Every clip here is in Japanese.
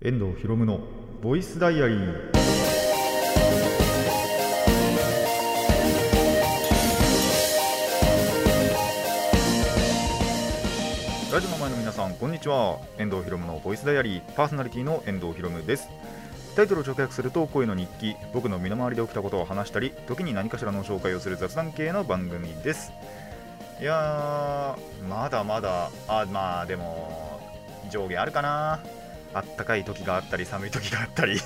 遠藤博夢のボイスダイアリー。ラジオの前の皆さんこんにちは。遠藤博夢のボイスダイアリー。パーソナリティの遠藤博夢です。タイトルを直訳すると声の日記。僕の身の回りで起きたことを話したり時に何かしらの紹介をする雑談系の番組です。いやまだまだあまあでも上下あるかな。あったかい時があったり寒い時があったり。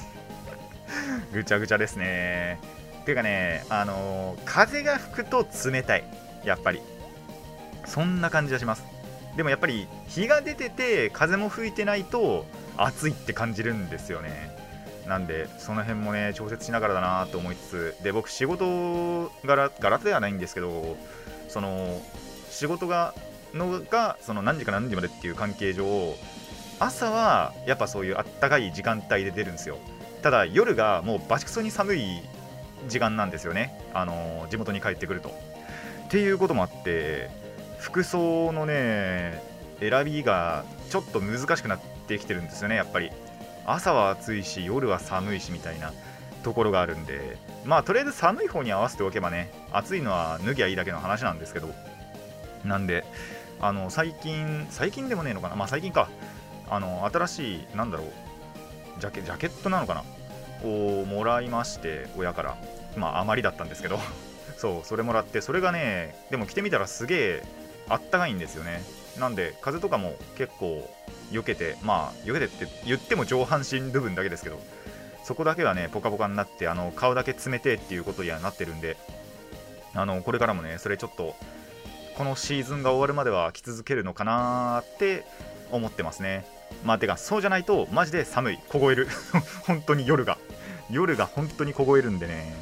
ぐちゃぐちゃですね。ていうかねあのー風が吹くと冷たい。やっぱり。そんな感じがします。でもやっぱり日が出てて風も吹いてないと暑いって感じるんですよね。なんでその辺もね調節しながらだなと思いつつ。で僕仕事柄柄ではないんですけどその仕事がのがその何時か何時までっていう関係上朝はやっぱそういうあったかい時間帯で出るんですよ。ただ夜がもうバチクソに寒い時間なんですよね。あの地元に帰ってくると。っていうこともあって服装のね選びがちょっと難しくなってきてるんですよねやっぱり。朝は暑いし夜は寒いしみたいなところがあるんで。まあとりあえず寒い方に合わせておけばね暑いのは脱ぎゃいいだけの話なんですけど。なんであの最近最近でもねえのかな？まあ最近か。あの新しいなんだろうジャケジャケットなのかな？をもらいまして親から。まああまりだったんですけど。そうそれもらってそれがねでも着てみたらすげえあったかいんですよね。なんで風とかも結構避けてまあ避けてって言っても上半身部分だけですけど。そこだけはねポカポカになってあの顔だけ冷てっていうことにはなってるんで。あのこれからもねそれちょっとこのシーズンが終わるまでは着続けるのかなーって思ってますね。まあてかそうじゃないとマジで寒い。凍える。本当に夜が。夜が本当に凍えるんでね。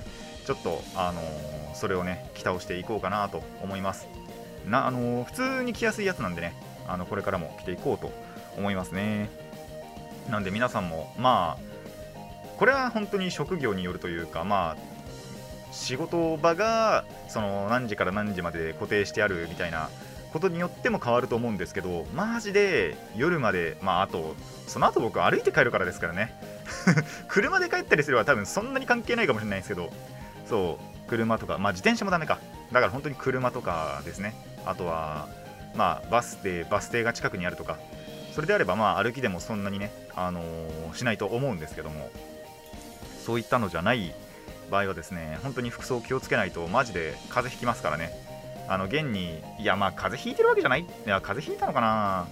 ちょっとあのーそれをね着倒していこうかなと思います。なあのー普通に着やすいやつなんでね。あのこれからも着ていこうと思いますね。なんで皆さんもまあこれは本当に職業によるというかまあ仕事場がその何時から何時まで固定してあるみたいなことによっても変わると思うんですけどマジで夜までまああとその後僕歩いて帰るからですからね。車で帰ったりすれば多分そんなに関係ないかもしれないですけどそう車とかまあ自転車もダメか。だから本当に車とかですね。あとはまあバス停バス停が近くにあるとか。それであればまあ歩きでもそんなにね、あのーしないと思うんですけども。そういったのじゃない場合はですね本当に服装気をつけないとマジで風邪ひきますからね。あの現にいやまあ風邪ひいてるわけじゃない。いや風邪ひいたのかな。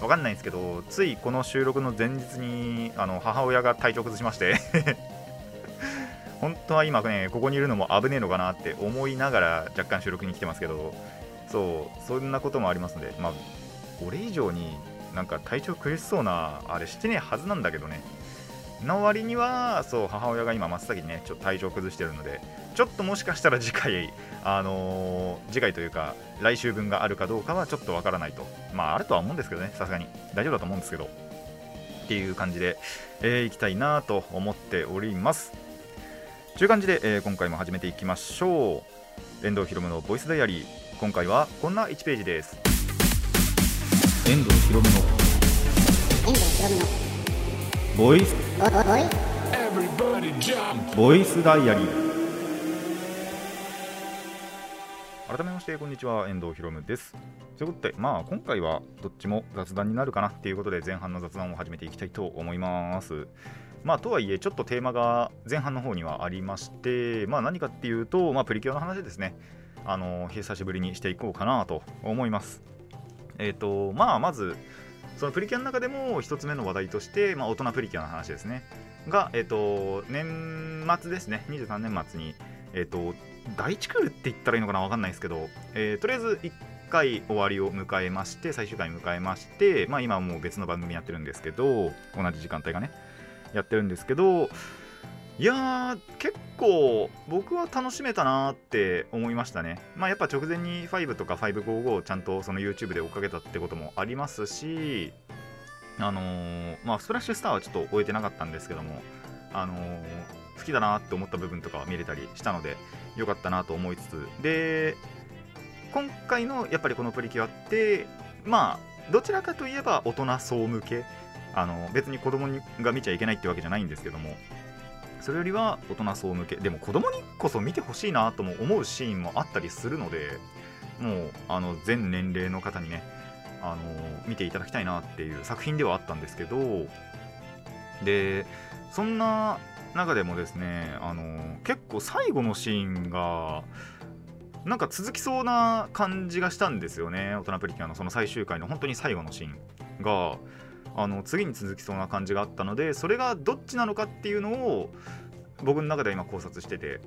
わかんないんですけどついこの収録の前日にあの母親が体調崩しまして。本当は今ねここにいるのも危ねえのかなって思いながら若干収録に来てますけど。そうそんなこともありますのでまあ俺以上になんか体調苦しそうなあれしてねえはずなんだけどね。の割にはそう母親が今真っ先にねちょっと体調崩してるのでちょっともしかしたら次回あのー次回というか来週分があるかどうかはちょっとわからないと。まああるとは思うんですけどね。さすがに。大丈夫だと思うんですけど。っていう感じで、えー、いきたいなと思っております。という感じで、えー今回も始めていきましょう。遠藤ひろむのボイスダイアリー。今回はこんな1ページです。遠藤ひろむの遠藤ひろむのボイス!ボイスダイアリー改めましてこんにちは。遠藤ひろむです。ということでまあ今回はどっちも雑談になるかなっていうことで前半の雑談を始めていきたいと思います。まあとはいえちょっとテーマが前半の方にはありましてまあ何かっていうとまあプリキュアの話ですね。あの久しぶりにしていこうかなと思います。えっ、とまあまずそのプリキュアの中でも一つ目の話題として、まあ、大人プリキュアの話ですね。が、えっと年末ですね。23年末に、えっと第1クールって言ったらいいのかなわかんないですけど、えーとりあえず1回終わりを迎えまして最終回迎えまして、まあ、今はもう別の番組やってるんですけど同じ時間帯がねやってるんですけどいやー結構僕は楽しめたなーって思いましたね。まあやっぱ直前に5とか555をちゃんとその YouTube で追っかけたってこともありますしあのーまあスプラッシュスターはちょっと終えてなかったんですけどもあのー好きだなって思った部分とか見れたりしたので良かったなと思いつつ。で今回のやっぱりこのプリキュアってまあどちらかといえば大人層向け。あの別に子供が見ちゃいけないってわけじゃないんですけども。それよりは大人層向け。でも子供にこそ見てほしいなとも思うシーンもあったりするのでもうあの全年齢の方にねあの見ていただきたいなっていう作品ではあったんですけど。でそんな中でもですねあの結構最後のシーンがなんか続きそうな感じがしたんですよね。大人プリキュアのその最終回の本当に最後のシーンが。あの次に続きそうな感じがあったのでそれがどっちなのかっていうのを僕の中で今考察してて。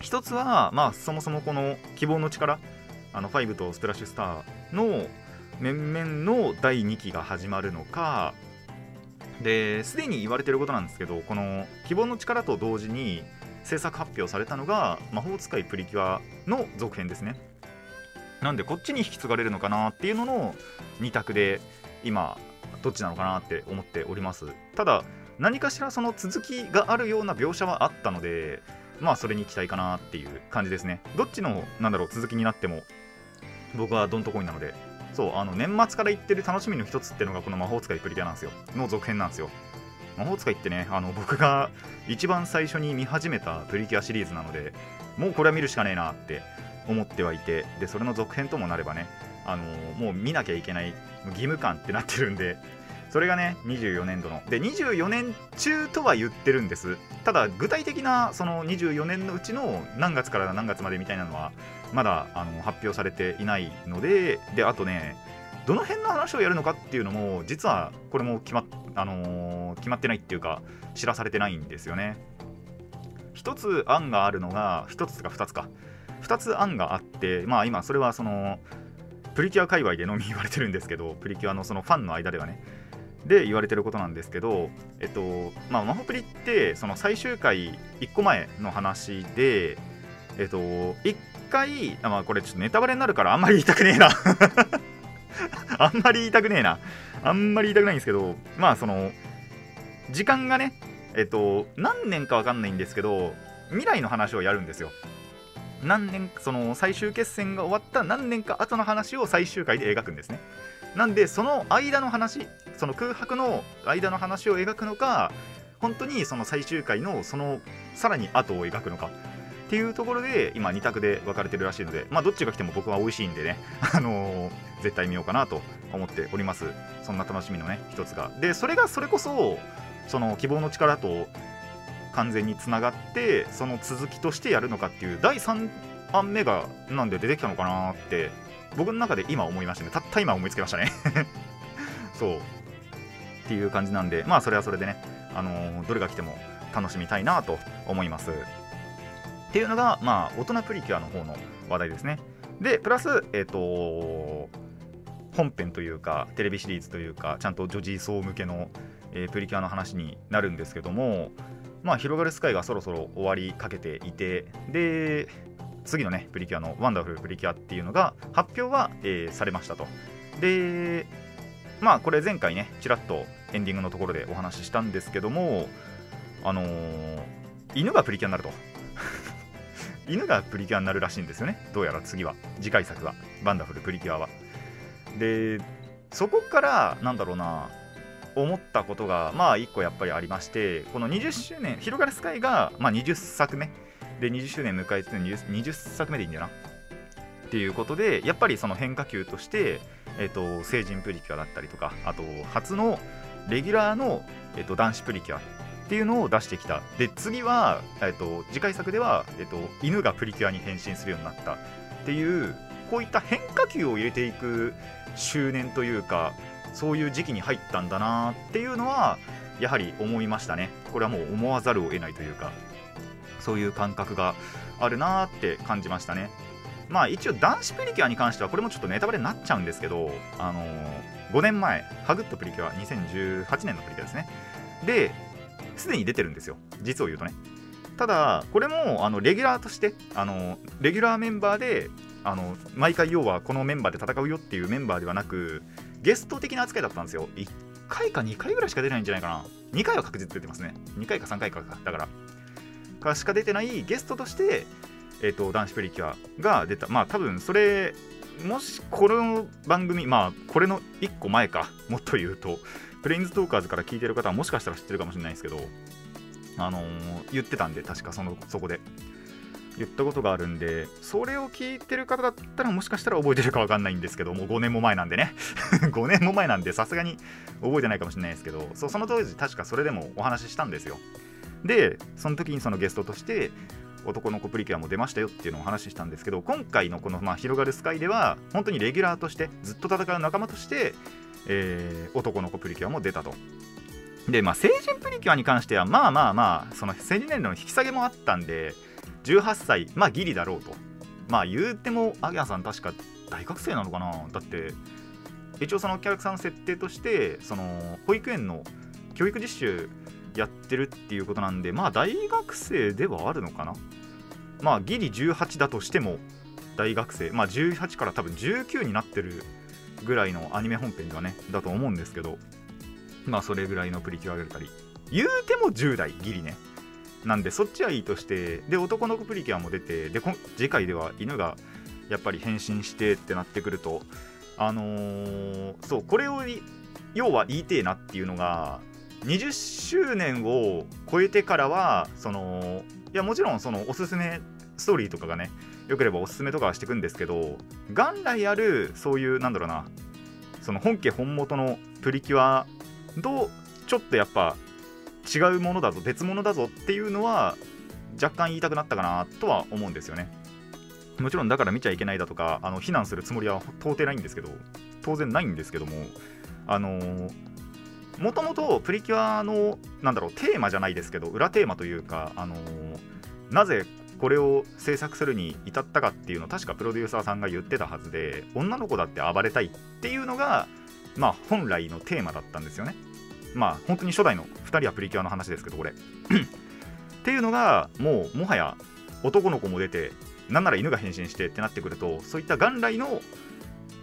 一つはまあそもそもこの希望の力あの5とスプラッシュスターの面々の第2期が始まるのかですでに言われてることなんですけどこの希望の力と同時に制作発表されたのが魔法使いプリキュアの続編ですね。なんでこっちに引き継がれるのかなっていうのの2択で今どっちなのかなって思っております。ただ何かしらその続きがあるような描写はあったのでまあそれに期待かなっていう感じですね。どっちのなんだろう続きになっても僕はどんとこいなので。そうあの年末から言ってる楽しみの一つっていうのがこの魔法使いプリキュアなんですよ。の続編なんですよ。魔法使いってねあの僕が一番最初に見始めたプリキュアシリーズなのでもうこれは見るしかねえなって思ってはいてでそれの続編ともなればねあのもう見なきゃいけない義務感ってなってるんでそれがね24年度の。で24年中とは言ってるんです。ただ具体的なその24年のうちの何月から何月までみたいなのはまだあの発表されていないのでであとねどの辺の話をやるのかっていうのも実はこれも決ま,、あのー決まってないっていうか知らされてないんですよね。一つ案があるのが一つか二つか。二つ案があってまあ今それはそのプリキュア界隈でのみ言われてるんですけどプリキュアのそのファンの間ではね。で言われてることなんですけどえっとまあマホプリってその最終回1個前の話でえっと1回まあこれちょっとネタバレになるからあんまり言いたくねえな。あんまり言いたくねえな。あんまり言いたくないんですけどまあその時間がねえっと何年かわかんないんですけど未来の話をやるんですよ。何年その最終決戦が終わった何年か後の話を最終回で描くんですね。なんでその間の話その空白の間の話を描くのか本当にその最終回のそのさらに後を描くのかっていうところで今2択で分かれてるらしいのでまあどっちが来ても僕は美味しいんでねあのー絶対見ようかなと思っております。そんな楽しみのね一つが。でそれがそれこそその希望の力と完全につながってその続きとしてやるのかっていう第3案目がなんで出てきたのかなって僕の中で今思いましたね。たった今思いつきましたね。そう。っていう感じなんでまあそれはそれでね、あのーどれが来ても楽しみたいなと思います。っていうのがまあオトナプリキュアの方の話題ですね。でプラスえっ、と本編というかテレビシリーズというかちゃんと女児層向けの、えープリキュアの話になるんですけどもまあひろがるスカイがそろそろ終わりかけていてで次のねプリキュアのワンダフルプリキュアっていうのが発表は、えーされましたと。でまあこれ前回ねちらっとエンディングのところでお話ししたんですけどもあのー犬がプリキュアになると。犬がプリキュアになるらしいんですよね。どうやら次は。次回作は。ワンダフルプリキュアは。でそこからなんだろうな思ったことがまあ1個やっぱりありましてこの20周年ひろがるスカイが、まあ、20作目で20周年迎えて 20, 20作目でいいんだよな。っていうことでやっぱりその変化球として、えっと成人プリキュアだったりとかあと初のレギュラーの、えっと男子プリキュアっていうのを出してきた。で次は、えっと次回作では、えっと犬がプリキュアに変身するようになった。っていうこういった変化球を入れていく周年というかそういう時期に入ったんだなっていうのはやはり思いましたね。これはもう思わざるを得ないというか。そういう感覚があるなーって感じましたね。まあ一応男子プリキュアに関してはこれもちょっとネタバレになっちゃうんですけどあのー5年前ハグッとプリキュア2018年のプリキュアですね。ですでに出てるんですよ。実を言うとね。ただこれもあのレギュラーとしてあのレギュラーメンバーであの毎回要はこのメンバーで戦うよっていうメンバーではなくゲスト的な扱いだったんですよ。1回か2回ぐらいしか出ないんじゃないかな。2回は確実出てますね。2回か3回かだから。かしか出てないゲストとして、えー、と男子プリキュアが出たまあ多分それもしこの番組まあこれの1個前かもっと言うとプレインズトーカーズから聞いてる方はもしかしたら知ってるかもしれないですけど、あのー言ってたんで、確かそのそこで。言ったことがあるんで、それを聞いてる方だったらもしかしたら覚えてるかわかんないんですけど、もう5年も前なんでね。5年も前なんで、さすがに覚えてないかもしれないですけど、そその当時、確かそれでもお話ししたんですよ。で、その時にそのゲストとして、男の子プリキュアも出ましたよっていうのをお話ししたんですけど、今回のこの、まあ、広がるスカイでは、本当にレギュラーとして、ずっと戦う仲間として、えー男の子プリキュアも出たと。で、まあ、成人プリキュアに関しては、まあまあまあ、その成人年齢の引き下げもあったんで、18歳、まあギリだろうと。まあ言うても、アギャさん確か大学生なのかな？だって、一応そのキャラクターの設定として、その保育園の教育実習やってるっていうことなんで、まあ大学生ではあるのかな？まあギリ18だとしても大学生、まあ18から多分19になってるぐらいのアニメ本編ではね、だと思うんですけど、まあそれぐらいのプリキュアが出たり、言うても10代ギリね。なんでそっちはいいとしてで男の子プリキュアも出てで次回では犬がやっぱり変身してってなってくるとあのーそうこれを要は言いてえなっていうのが20周年を超えてからはそのいやもちろんそのおすすめストーリーとかがねよければおすすめとかはしていくんですけど元来あるそういうなんだろうなその本家本元のプリキュアとちょっとやっぱ違うものだぞ別物だぞっていうのは若干言いたくなったかなとは思うんですよね。もちろんだから見ちゃいけないだとかあの非難するつもりは到底ないんですけど当然ないんですけどもあのもともとプリキュアのなんだろうテーマじゃないですけど裏テーマというかあのなぜこれを制作するに至ったかっていうのを確かプロデューサーさんが言ってたはずで女の子だって暴れたいっていうのがまあ本来のテーマだったんですよね。まあ本当に初代の2人はプリキュアの話ですけどこれ っていうのがもうもはや男の子も出てなんなら犬が変身してってなってくるとそういった元来の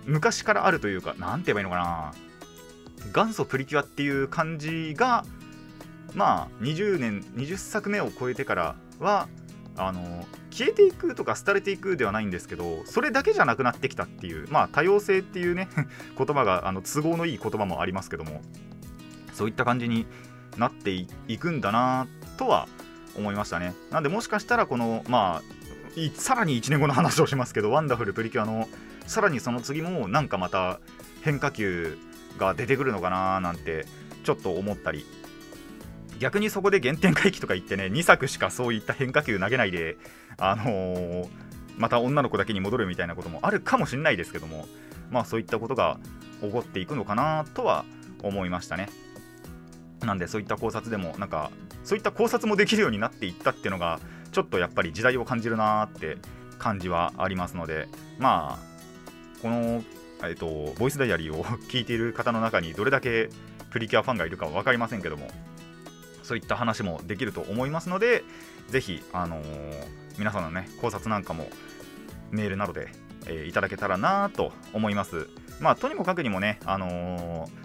昔からあるというかなんて言えばいいのかな。元祖プリキュアっていう感じがまあ20年20作目を超えてからはあの消えていくとか廃れていくではないんですけどそれだけじゃなくなってきたっていうまあ多様性っていうね 言葉があの都合のいい言葉もありますけどもそういった感じになっていくんだなとは思いましたね。なんでもしかしたらこのまあさらに1年後の話をしますけどワンダフルプリキュアのさらにその次もなんかまた変化球が出てくるのかななんてちょっと思ったり。逆にそこで原点回帰とか言ってね2作しかそういった変化球投げないであのーまた女の子だけに戻るみたいなこともあるかもしれないですけどもまあそういったことが起こっていくのかなとは思いましたね。なんでそういった考察でもなんかそういった考察もできるようになっていったっていうのがちょっとやっぱり時代を感じるなーって感じはありますのでまあこの、えっと、ボイスダイアリーを 聞いている方の中にどれだけプリキュアファンがいるかは分かりませんけどもそういった話もできると思いますのでぜひ、あのー皆さんのね考察なんかもメールなどで、えーいただけたらなと思います。まあとにもかくにもね、あのー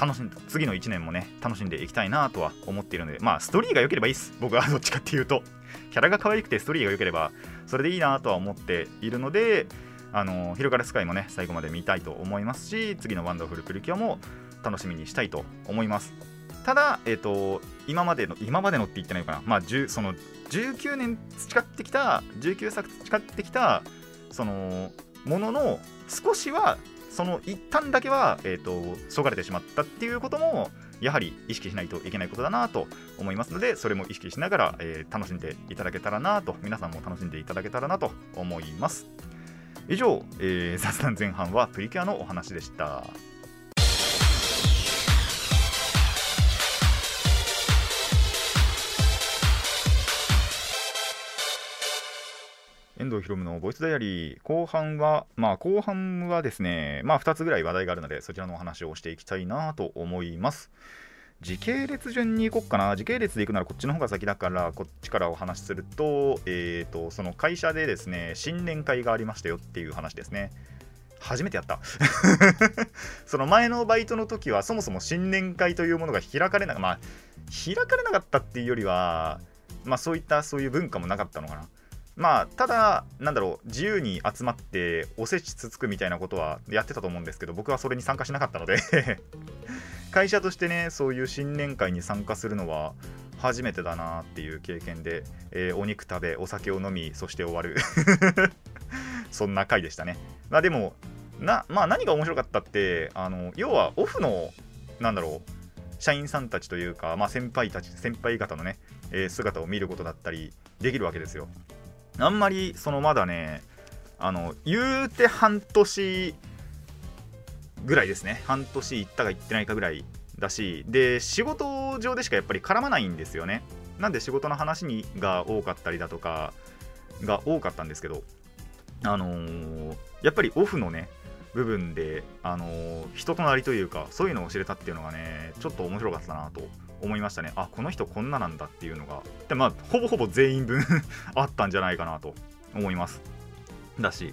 楽しん次の1年もね楽しんでいきたいなとは思っているのでまあストーリーが良ければいいです。僕は どっちかっていうと。キャラが可愛くてストーリーが良ければそれでいいなとは思っているのであの広がるスカイもね最後まで見たいと思いますし次のワンダフルプリキュアも楽しみにしたいと思います。ただ、えっと今までの今までのって言ってないのかな、まあ、その19年培ってきた19作培ってきたそのものの少しはその一旦だけは、えー、とそがれてしまったっていうこともやはり意識しないといけないことだなと思いますのでそれも意識しながら、えー楽しんでいただけたらなと皆さんも楽しんでいただけたらなと思います。以上、えー雑談前半はプリキュアのお話でした。遠藤ひろむのボイスダイアリー。後半はまあ後半はですねまあ2つぐらい話題があるのでそちらのお話をしていきたいなと思います。時系列順に行こっかな。時系列で行くならこっちの方が先だからこっちからお話しするとえっ、とその会社でですね新年会がありましたよっていう話ですね。初めてやった。その前のバイトの時はそもそも新年会というものが開かれなまあ開かれなかったっていうよりはまあそういったそういう文化もなかったのかな。まあただなんだろう自由に集まっておせちつつくみたいなことはやってたと思うんですけど僕はそれに参加しなかったので。会社としてねそういう新年会に参加するのは初めてだなっていう経験で、えーお肉食べお酒を飲みそして終わる。そんな回でしたね。まあでもな、まあ、何が面白かったってあの要はオフのなんだろう社員さんたちというか、まあ、先輩たち先輩方のね、えー姿を見ることだったりできるわけですよ。あんまりそのまだねあの言うて半年ぐらいですね。半年行ったか行ってないかぐらいだしで仕事上でしかやっぱり絡まないんですよね。なんで仕事の話にが多かったりだとかが多かったんですけどあのーやっぱりオフのね部分で、あのー人となりというかそういうのを知れたっていうのがねちょっと面白かったなと思いましたね。あこの人こんななんだっていうのが。でまあほぼほぼ全員分 あったんじゃないかなと思います。だし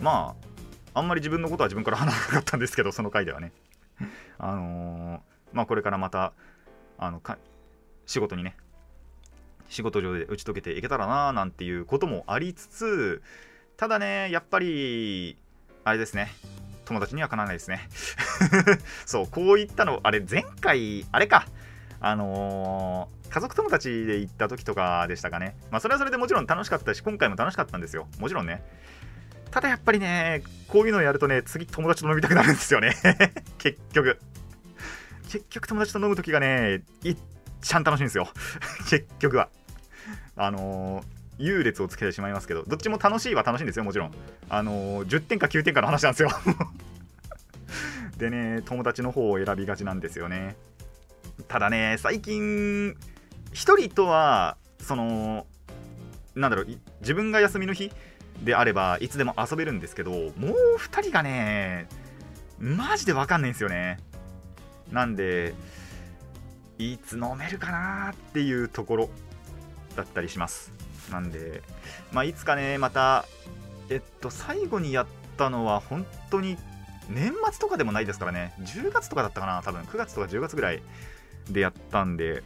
まああんまり自分のことは自分から話さなかったんですけどその回ではね。あのーまあこれからまたあのか仕事にね仕事上で打ち解けていけたらななんていうこともありつつただねやっぱりあれですね。友達にはかなわないですね。そうこういったのあれ前回あれか。あのー家族友達で行った時とかでしたかね。まあそれはそれでもちろん楽しかったし今回も楽しかったんですよ。もちろんね。ただやっぱりねこういうのをやるとね次友達と飲みたくなるんですよね。結局。結局友達と飲む時がねいっちゃん楽しいんですよ。結局は。あのー優劣をつけてしまいますけどどっちも楽しいは楽しいんですよもちろん。あのー10点か9点かの話なんですよ。でね友達の方を選びがちなんですよね。ただね最近1人とはそのなんだろう自分が休みの日であればいつでも遊べるんですけどもう2人がねマジで分かんないんですよね。なんでいつ飲めるかなっていうところだったりします。なんでまあいつかねまたえっと最後にやったのは本当に年末とかでもないですからね。10月とかだったかな多分。9月とか10月ぐらいでやったんで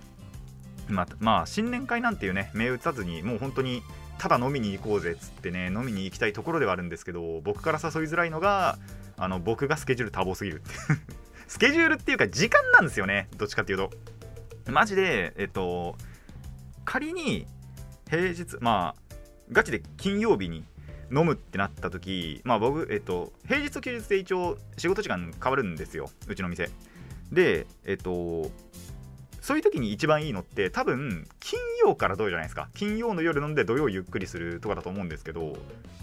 まあ、まあ、新年会なんていうね目打たずにもう本当にただ飲みに行こうぜっつってね飲みに行きたいところではあるんですけど僕から誘いづらいのがあの僕がスケジュール多忙すぎるって。スケジュールっていうか時間なんですよねどっちかっていうと。マジでえっと仮に平日まあガチで金曜日に飲むってなった時まあ僕えっと平日と休日で一応仕事時間変わるんですようちの店。でえっとそういう時に一番いいのって多分金曜から土曜じゃないですか。金曜の夜飲んで土曜ゆっくりするとかだと思うんですけど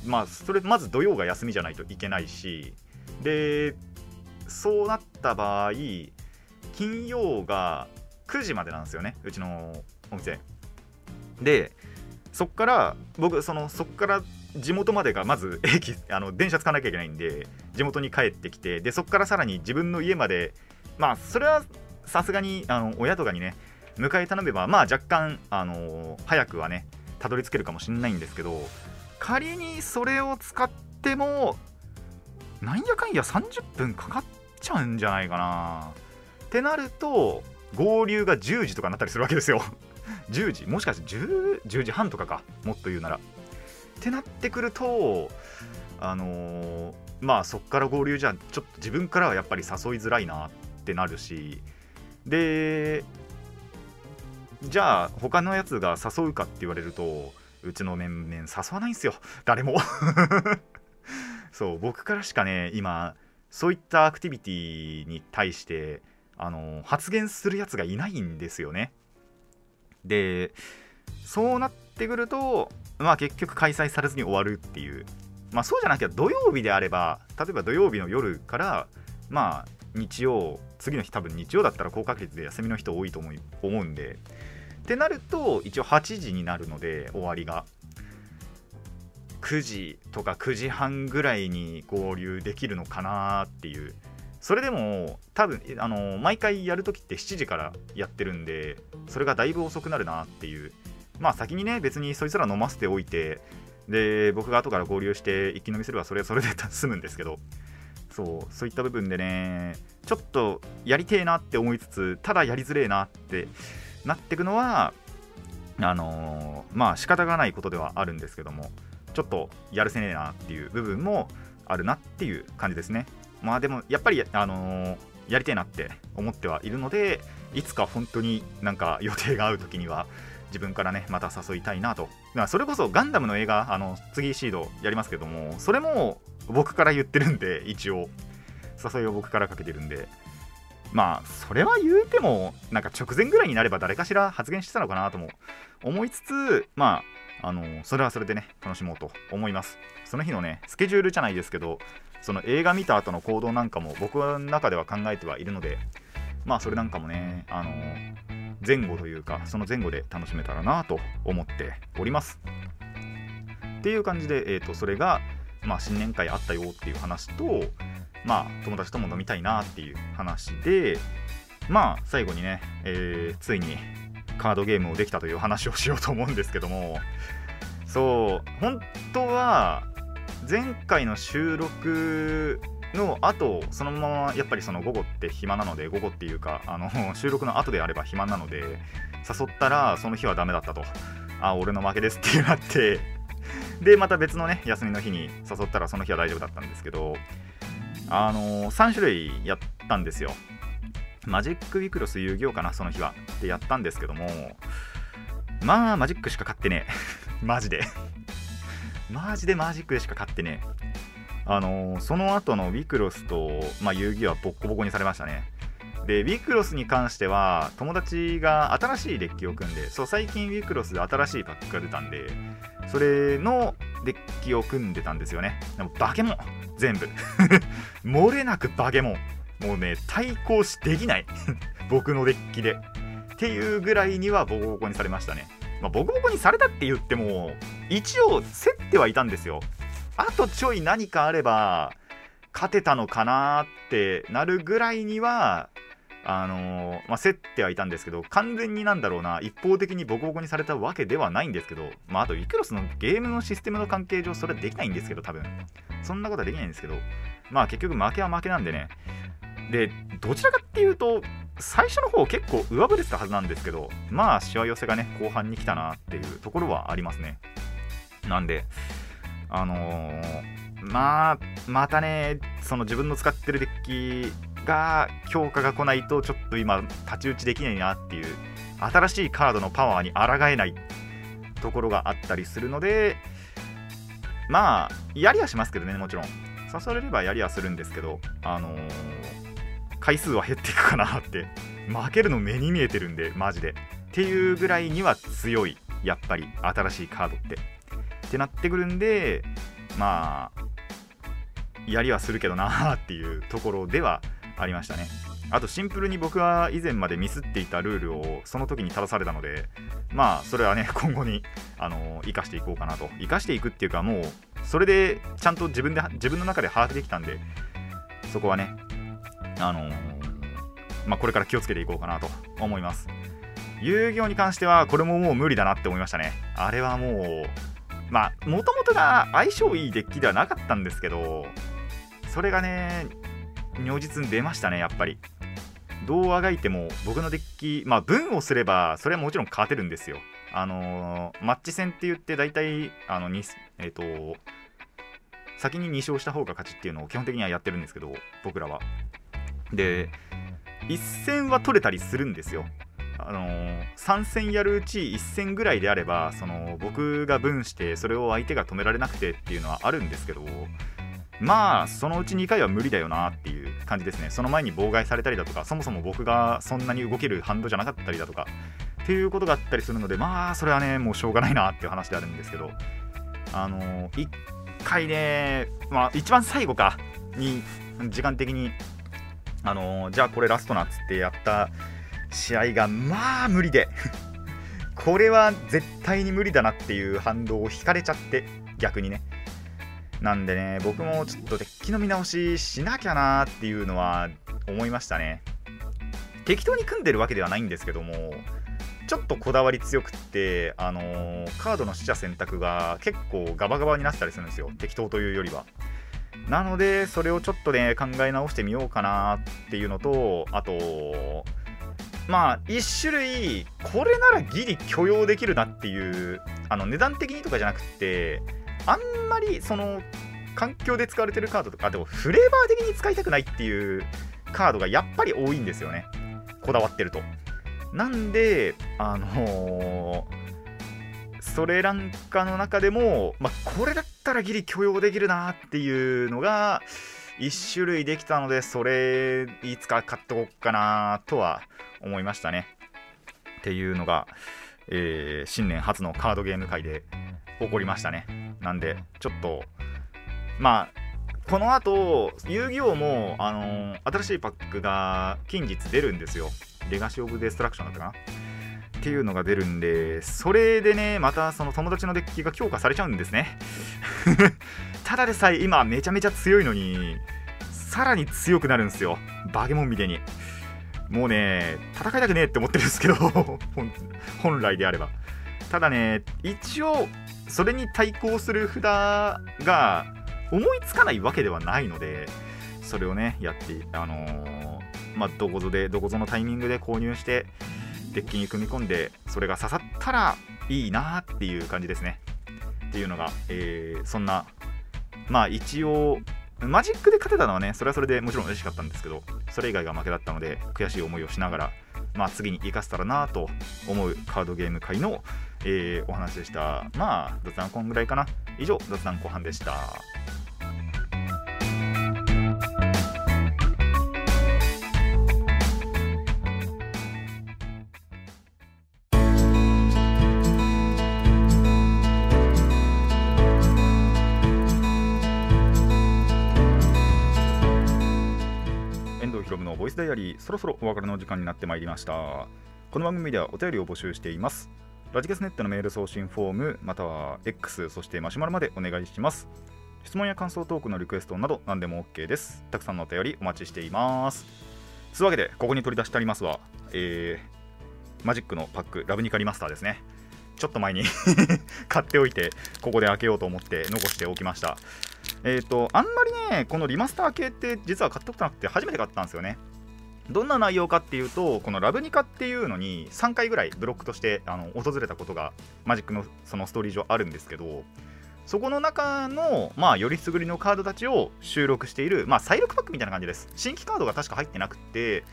まあそれまず土曜が休みじゃないといけないしでそうなった場合金曜が9時までなんですよねうちのお店。でそっから僕そのそっから地元までがまず駅 あの電車使わなきゃいけないんで地元に帰ってきてでそっからさらに自分の家までまあそれはさすがにあの親とかにね迎え頼めばまあ若干あの早くはねたどり着けるかもしれないんですけど仮にそれを使ってもなんやかんや30分かかっちゃうんじゃないかな。ってなると合流が10時とかになったりするわけですよ。10時。もしかして 10, 10時半とかか。もっと言うなら。ってなってくるとあのーまあそっから合流じゃちょっと自分からはやっぱり誘いづらいなってなるしでじゃあ他のやつが誘うかって言われるとうちの面々誘わないんですよ。誰も。そう僕からしかね今そういったアクティビティに対してあの発言するやつがいないんですよね。でそうなってくるとまあ結局開催されずに終わるっていう。まあそうじゃなきゃ土曜日であれば例えば土曜日の夜からまあ日曜次の日多分日曜だったら高確率で休みの人多いと思い思うんで。ってなると一応8時になるので終わりが。9時とか9時半ぐらいに合流できるのかなっていう。それでも多分あの毎回やるときって7時からやってるんでそれがだいぶ遅くなるなっていう。まあ先にね別にそいつら飲ませておいてで僕が後から合流して一気飲みすればそれはそれで 済むんですけど。そうそういった部分でねちょっとやりてえなって思いつつただやりづれえなってなってくのはあのーまあ仕方がないことではあるんですけどもちょっとやるせねえなっていう部分もあるなっていう感じですね。まあでもやっぱりあのーやりたいなって思ってはいるのでいつか本当になんか予定が合う時には自分からねまた誘いたいなと。それこそガンダムの映画あの次シードやりますけどもそれも僕から言ってるんで一応。誘いを僕からかけてるんで。まあそれは言うてもなんか直前ぐらいになれば誰かしら発言してたのかなとも思いつつまああのそれはそれでね楽しもうと思います。その日のねスケジュールじゃないですけどその映画見た後の行動なんかも僕の中では考えてはいるのでまあそれなんかもねあの前後というかその前後で楽しめたらなと思っております。っていう感じで、えー、とそれが、まあ、新年会あったよっていう話とまあ友達とも飲みたいなっていう話でまあ最後にね、えーついにカードゲームをできたという話をしようと思うんですけどもそう本当は前回の収録の後そのままやっぱりその午後って暇なので午後っていうかあの 収録の後であれば暇なので誘ったらその日はダメだったと。あ俺の負けですってなって でまた別のね休みの日に誘ったらその日は大丈夫だったんですけどあの3種類やったんですよ。マジックウィクロス遊戯王かなその日は。でやったんですけどもまあマジックしか勝ってねえ。マジで。マジでマジックでしか勝ってねえ。あのーその後のウィクロスと、まあ、遊戯王はボッコボコにされましたね。でウィクロスに関しては友達が新しいデッキを組んでそう最近ウィクロスで新しいパックが出たんでそれのデッキを組んでたんですよね。でもバケモン！全部。漏れなくバケモン！もうね対抗しできない。僕のデッキで。っていうぐらいにはボコボコにされましたね、まあ、ボコボコにされたって言っても一応競ってはいたんですよ。あとちょい何かあれば勝てたのかなってなるぐらいにはあのーまあ、競ってはいたんですけど完全になんだろうな一方的にボコボコにされたわけではないんですけど、まあ、あとウィクロスのゲームのシステムの関係上それはできないんですけど多分そんなことはできないんですけどまあ結局負けは負けなんでね。でどちらかっていうと最初の方結構上振れてたはずなんですけどまあしわ寄せがね後半に来たなっていうところはありますね。なんであのーまあまたねその自分の使ってるデッキが強化が来ないとちょっと今太刀打ちできないなっていう新しいカードのパワーに抗えないところがあったりするのでまあやりはしますけどねもちろん。誘われればやりはするんですけどあのー回数は減っていくかなって負けるの目に見えてるんでマジで。っていうぐらいには強いやっぱり新しいカードって。ってなってくるんでまあやりはするけどなーっていうところではありましたね。あとシンプルに僕は以前までミスっていたルールをその時に正されたのでまあそれはね 今後にあの生かしていこうかなと。生かしていくっていうかもうそれでちゃんと自分で自分の中で把握できたんでそこはねあのまあこれから気をつけていこうかなと思います。遊戯王に関してはこれももう無理だなって思いましたね。あれはもうまあもともとが相性いいデッキではなかったんですけどそれがね如実に出ましたねやっぱり。どうあがいても僕のデッキまあ分をすればそれはもちろん勝てるんですよ。あのーマッチ戦って言って大体あのえっ、と先に2勝した方が勝ちっていうのを基本的にはやってるんですけど僕らは。で1戦は取れたりするんですよ。あのー3戦やるうち1戦ぐらいであればその僕が分してそれを相手が止められなくてっていうのはあるんですけどまあそのうち2回は無理だよなっていう感じですね。その前に妨害されたりだとかそもそも僕がそんなに動けるハンドじゃなかったりだとかっていうことがあったりするのでまあそれはねもうしょうがないなっていう話であるんですけどあの、1回ねまあ一番最後かに時間的にあのじゃあこれラストなっつってやった試合がまあ無理で これは絶対に無理だなっていう反動を引かれちゃって逆にね。なんでね僕もちょっとデッキの見直ししなきゃなっていうのは思いましたね。適当に組んでるわけではないんですけどもちょっとこだわり強くって、あのーカードの取捨選択が結構ガバガバになったりするんですよ。適当というよりは。なのでそれをちょっとね考え直してみようかなっていうのとあとまあ1種類これならギリ許容できるなっていうあの値段的にとかじゃなくてあんまりその環境で使われてるカードとかあでもフレーバー的に使いたくないっていうカードがやっぱり多いんですよね。こだわってると。なんであのーそれランカの中でも、まあ、これだったらギリ許容できるなっていうのが1種類できたのでそれいつか買っておこうかなとは思いましたね。っていうのが、えー新年初のカードゲーム界で起こりましたね。なんでちょっとまあこの後遊戯王も、あのー新しいパックが近日出るんですよ。レガシー・オブ・デストラクションだったかな。っていうのが出るんでそれでねまたその友達のデッキが強化されちゃうんですね。ただでさえ今めちゃめちゃ強いのにさらに強くなるんですよ。バケモンみたいに。もうね戦いたくねえって思ってるんですけど 本来であれば。ただね一応それに対抗する札が思いつかないわけではないのでそれをねやってあのーまあどこぞでどこぞのタイミングで購入してデッキに組み込んでそれが刺さったらいいなっていう感じですね。っていうのが、えーそんなまあ一応マジックで勝てたのはねそれはそれでもちろん嬉しかったんですけどそれ以外が負けだったので悔しい思いをしながらまあ次に生かせたらなと思うカードゲーム界の、えーお話でしたまあ雑談こんぐらいかな。以上雑談後半でした。遠藤ひろむのボイスダイアリーそろそろお別れの時間になってまいりました。この番組ではお便りを募集しています。ラジキャスネットのメール送信フォームまたは X そしてマシュマロまでお願いします。質問や感想トークのリクエストなど何でも OK です。たくさんのお便りお待ちしています。つうわけでここに取り出してありますはえー、マジックのパックラブニカリマスターですね。ちょっと前に 買っておいてここで開けようと思って残しておきました。えっ、とあんまりねこのリマスター系って実は買ったことなくて初めて買ったんですよね。どんな内容かっていうとこのラブニカっていうのに3回ぐらいブロックとしてあの訪れたことがマジックのそのストーリー上あるんですけどそこの中の、まあ、よりすぐりのカードたちを収録している、まあ、再録パックみたいな感じです。新規カードが確か入ってなくて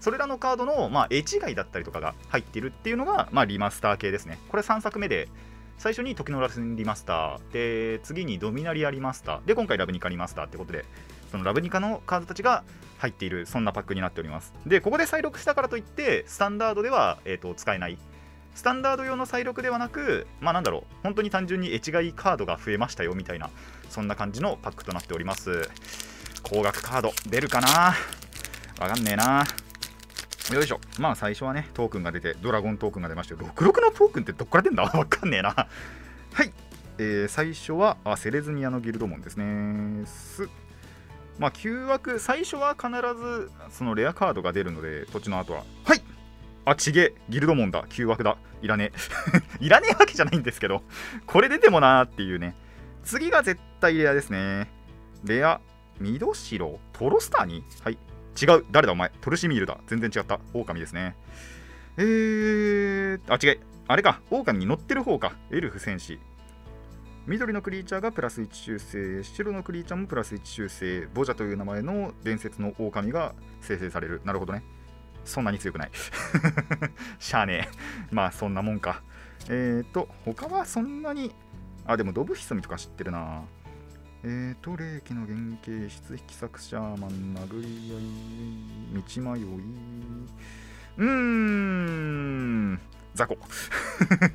それらのカードの、まあ、絵違いだったりとかが入っているっていうのが、まあ、リマスター系ですね。これ3作目で最初に時の螺旋リマスター。で次にドミナリアリマスター。で今回ラブニカリマスターってことでそのラブニカのカードたちが入っているそんなパックになっております。でここで再録したからといってスタンダードでは、えー、と使えない。スタンダード用の再録ではなくまあなんだろう本当に単純に絵違いカードが増えましたよみたいなそんな感じのパックとなっております。高額カード出るかな？わかんねえな。よいしょ。まあ最初はねトークンが出てドラゴントークンが出まして66のトークンってどっから出んだ？わかんねえな。はい、えー最初はあセレズニアのギルドモンですね。す。まあ旧枠最初は必ずそのレアカードが出るので土地の後は。はい。あちげえ。ギルドモンだ。旧枠だ。いらねえ。いらねえわけじゃないんですけどこれ出てもなーっていうね。次が絶対レアですね。レアミドシロトロスターに？はい。違う。誰だお前？トルシミールだ。全然違った。狼ですね。えー、あ違いあれか。狼に乗ってる方か。エルフ戦士緑のクリーチャーがプラス1修正白のクリーチャーもプラス1修正ボジャという名前の伝説の狼が生成される。なるほどね。そんなに強くない。しゃあねえ。まあそんなもんか。えーと他はそんなにあでもドブヒソミとか知ってるな。えーと、霊気の原型、質引き作シャーマン、殴り合い、道迷い、うーん、雑魚。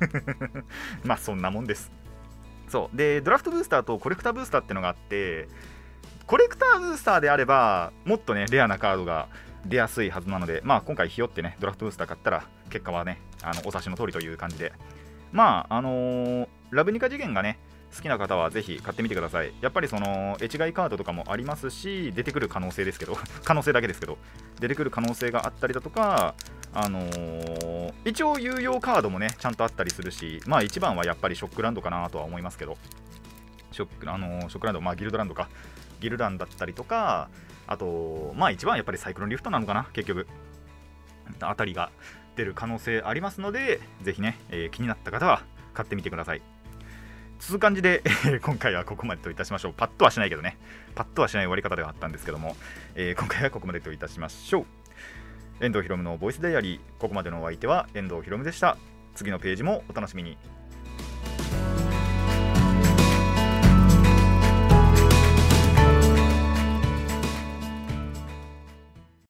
まあ、そんなもんです。そう。で、ドラフトブースターとコレクターブースターってのがあって、コレクターブースターであれば、もっとね、レアなカードが出やすいはずなので、まあ、今回、ひよってね、ドラフトブースター買ったら、結果はね、あのお察しの通りという感じで、まあ、あのーラブニカ次元がね、好きな方はぜひ買ってみてください。やっぱりその絵違いカードとかもありますし、出てくる可能性ですけど、可能性だけですけど、出てくる可能性があったりだとか、あのー一応有用カードもね、ちゃんとあったりするし、まあ一番はやっぱりショックランドかなとは思いますけど、ショック,、あのショックランド、まあギルドランドか、ギルランだったりとか、あと、まあ一番やっぱりサイクロンリフトなのかな、結局、あたりが出る可能性ありますので、ぜひね、えー気になった方は買ってみてください。つう感じで、えー今回はここまでといたしましょう。パッとはしないけどね。パッとはしない終わり方ではあったんですけども、えー今回はここまでといたしましょう。遠藤ひろむのボイスダイアリー。ここまでのお相手は遠藤ひろむでした。次のページもお楽しみに。